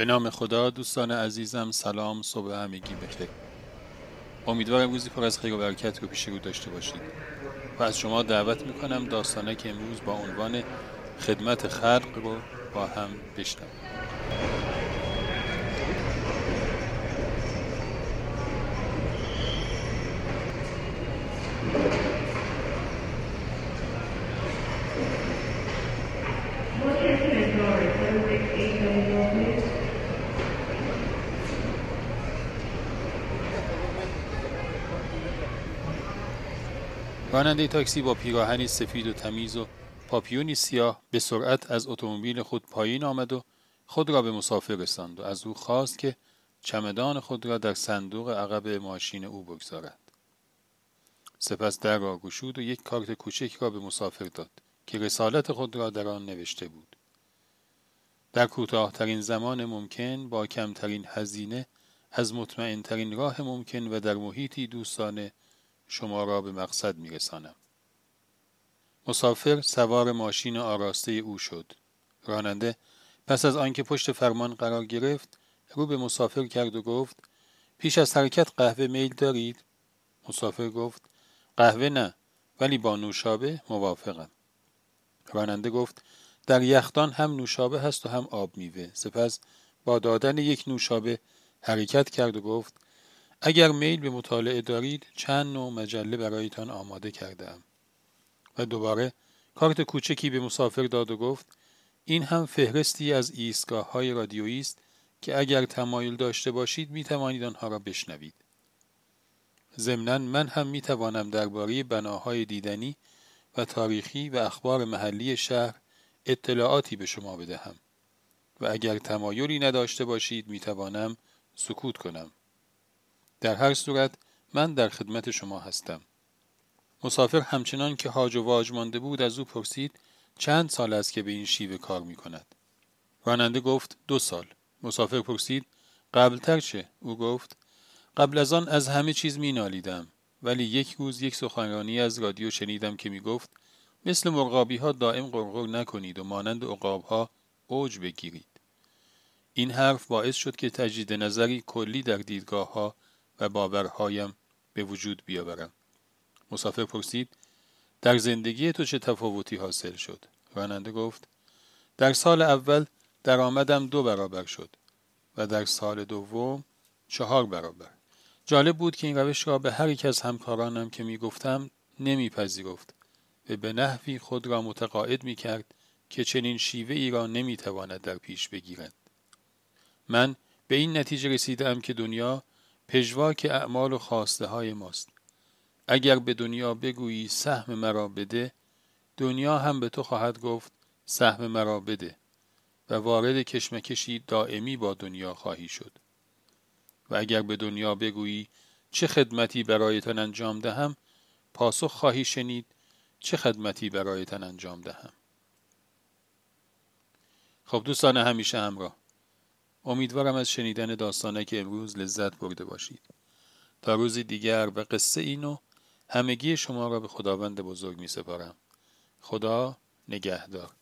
به نام خدا دوستان عزیزم سلام صبح همگی بخیر. امیدوارم روزی پر از خیر و برکت رو پیش رو داشته باشید. و از شما دعوت می‌کنم داستانه که امروز با عنوان خدمت خلق رو با هم بشنویم. راننده تاکسی با پیراهنی سفید و تمیز و پاپیونی سیاه به سرعت از اتومبیل خود پایین آمد و خود را به مسافر رساند و از او خواست که چمدان خود را در صندوق عقب ماشین او بگذارد. سپس در را گشود و یک کارت کوچک را به مسافر داد که رسالت خود را در آن نوشته بود. در کوتاهترین زمان ممکن با کمترین هزینه از مطمئنترین راه ممکن و در محیطی دوستانه شما را به مقصد میرسانم. مسافر سوار ماشین آراسته او شد. راننده پس از آنکه پشت فرمان قرار گرفت رو به مسافر کرد و گفت پیش از حرکت قهوه میل دارید؟ مسافر گفت قهوه نه ولی با نوشابه موافقم. راننده گفت در یخدان هم نوشابه هست و هم آب میوه سپس با دادن یک نوشابه حرکت کرد و گفت اگر میل به مطالعه دارید چند نوع مجله برایتان آماده کردم و دوباره کارت کوچکی به مسافر داد و گفت این هم فهرستی از ایستگاه های رادیویی است که اگر تمایل داشته باشید می توانید آنها را بشنوید. ضمنا من هم می توانم درباره بناهای دیدنی و تاریخی و اخبار محلی شهر اطلاعاتی به شما بدهم و اگر تمایلی نداشته باشید می توانم سکوت کنم. در هر صورت من در خدمت شما هستم. مسافر همچنان که هاج و واج مانده بود از او پرسید چند سال است که به این شیوه کار می کند. راننده گفت دو سال. مسافر پرسید قبلتر چه؟ او گفت قبل از آن از همه چیز می نالیدم. ولی یک روز یک سخنرانی از رادیو شنیدم که می گفت مثل مرغابی ها دائم قرقر نکنید و مانند اقاب ها اوج بگیرید. این حرف باعث شد که تجدید نظری کلی در دیدگاه ها و باورهایم به وجود بیاورم. مسافر پرسید در زندگی تو چه تفاوتی حاصل شد؟ راننده گفت در سال اول درآمدم دو برابر شد و در سال دوم چهار برابر. جالب بود که این روش را به هر یک از همکارانم که می گفتم نمیپذیرفت و به نحوی خود را متقاعد می کرد که چنین شیوه ای را نمی تواند در پیش بگیرد. من به این نتیجه رسیدم که دنیا پژواک اعمال و خواسته های ماست. اگر به دنیا بگویی سهم مرا بده دنیا هم به تو خواهد گفت سهم مرا بده و وارد کشمکشی دائمی با دنیا خواهی شد. و اگر به دنیا بگویی چه خدمتی برایتان انجام دهم پاسخ خواهی شنید چه خدمتی برایتان انجام دهم. خب دوستان همیشه همراه. امیدوارم از شنیدن داستانه که امروز لذت برده باشید تا روزی دیگر و قصه اینو همگی شما را به خداوند بزرگ می سپارم. خدا نگهدار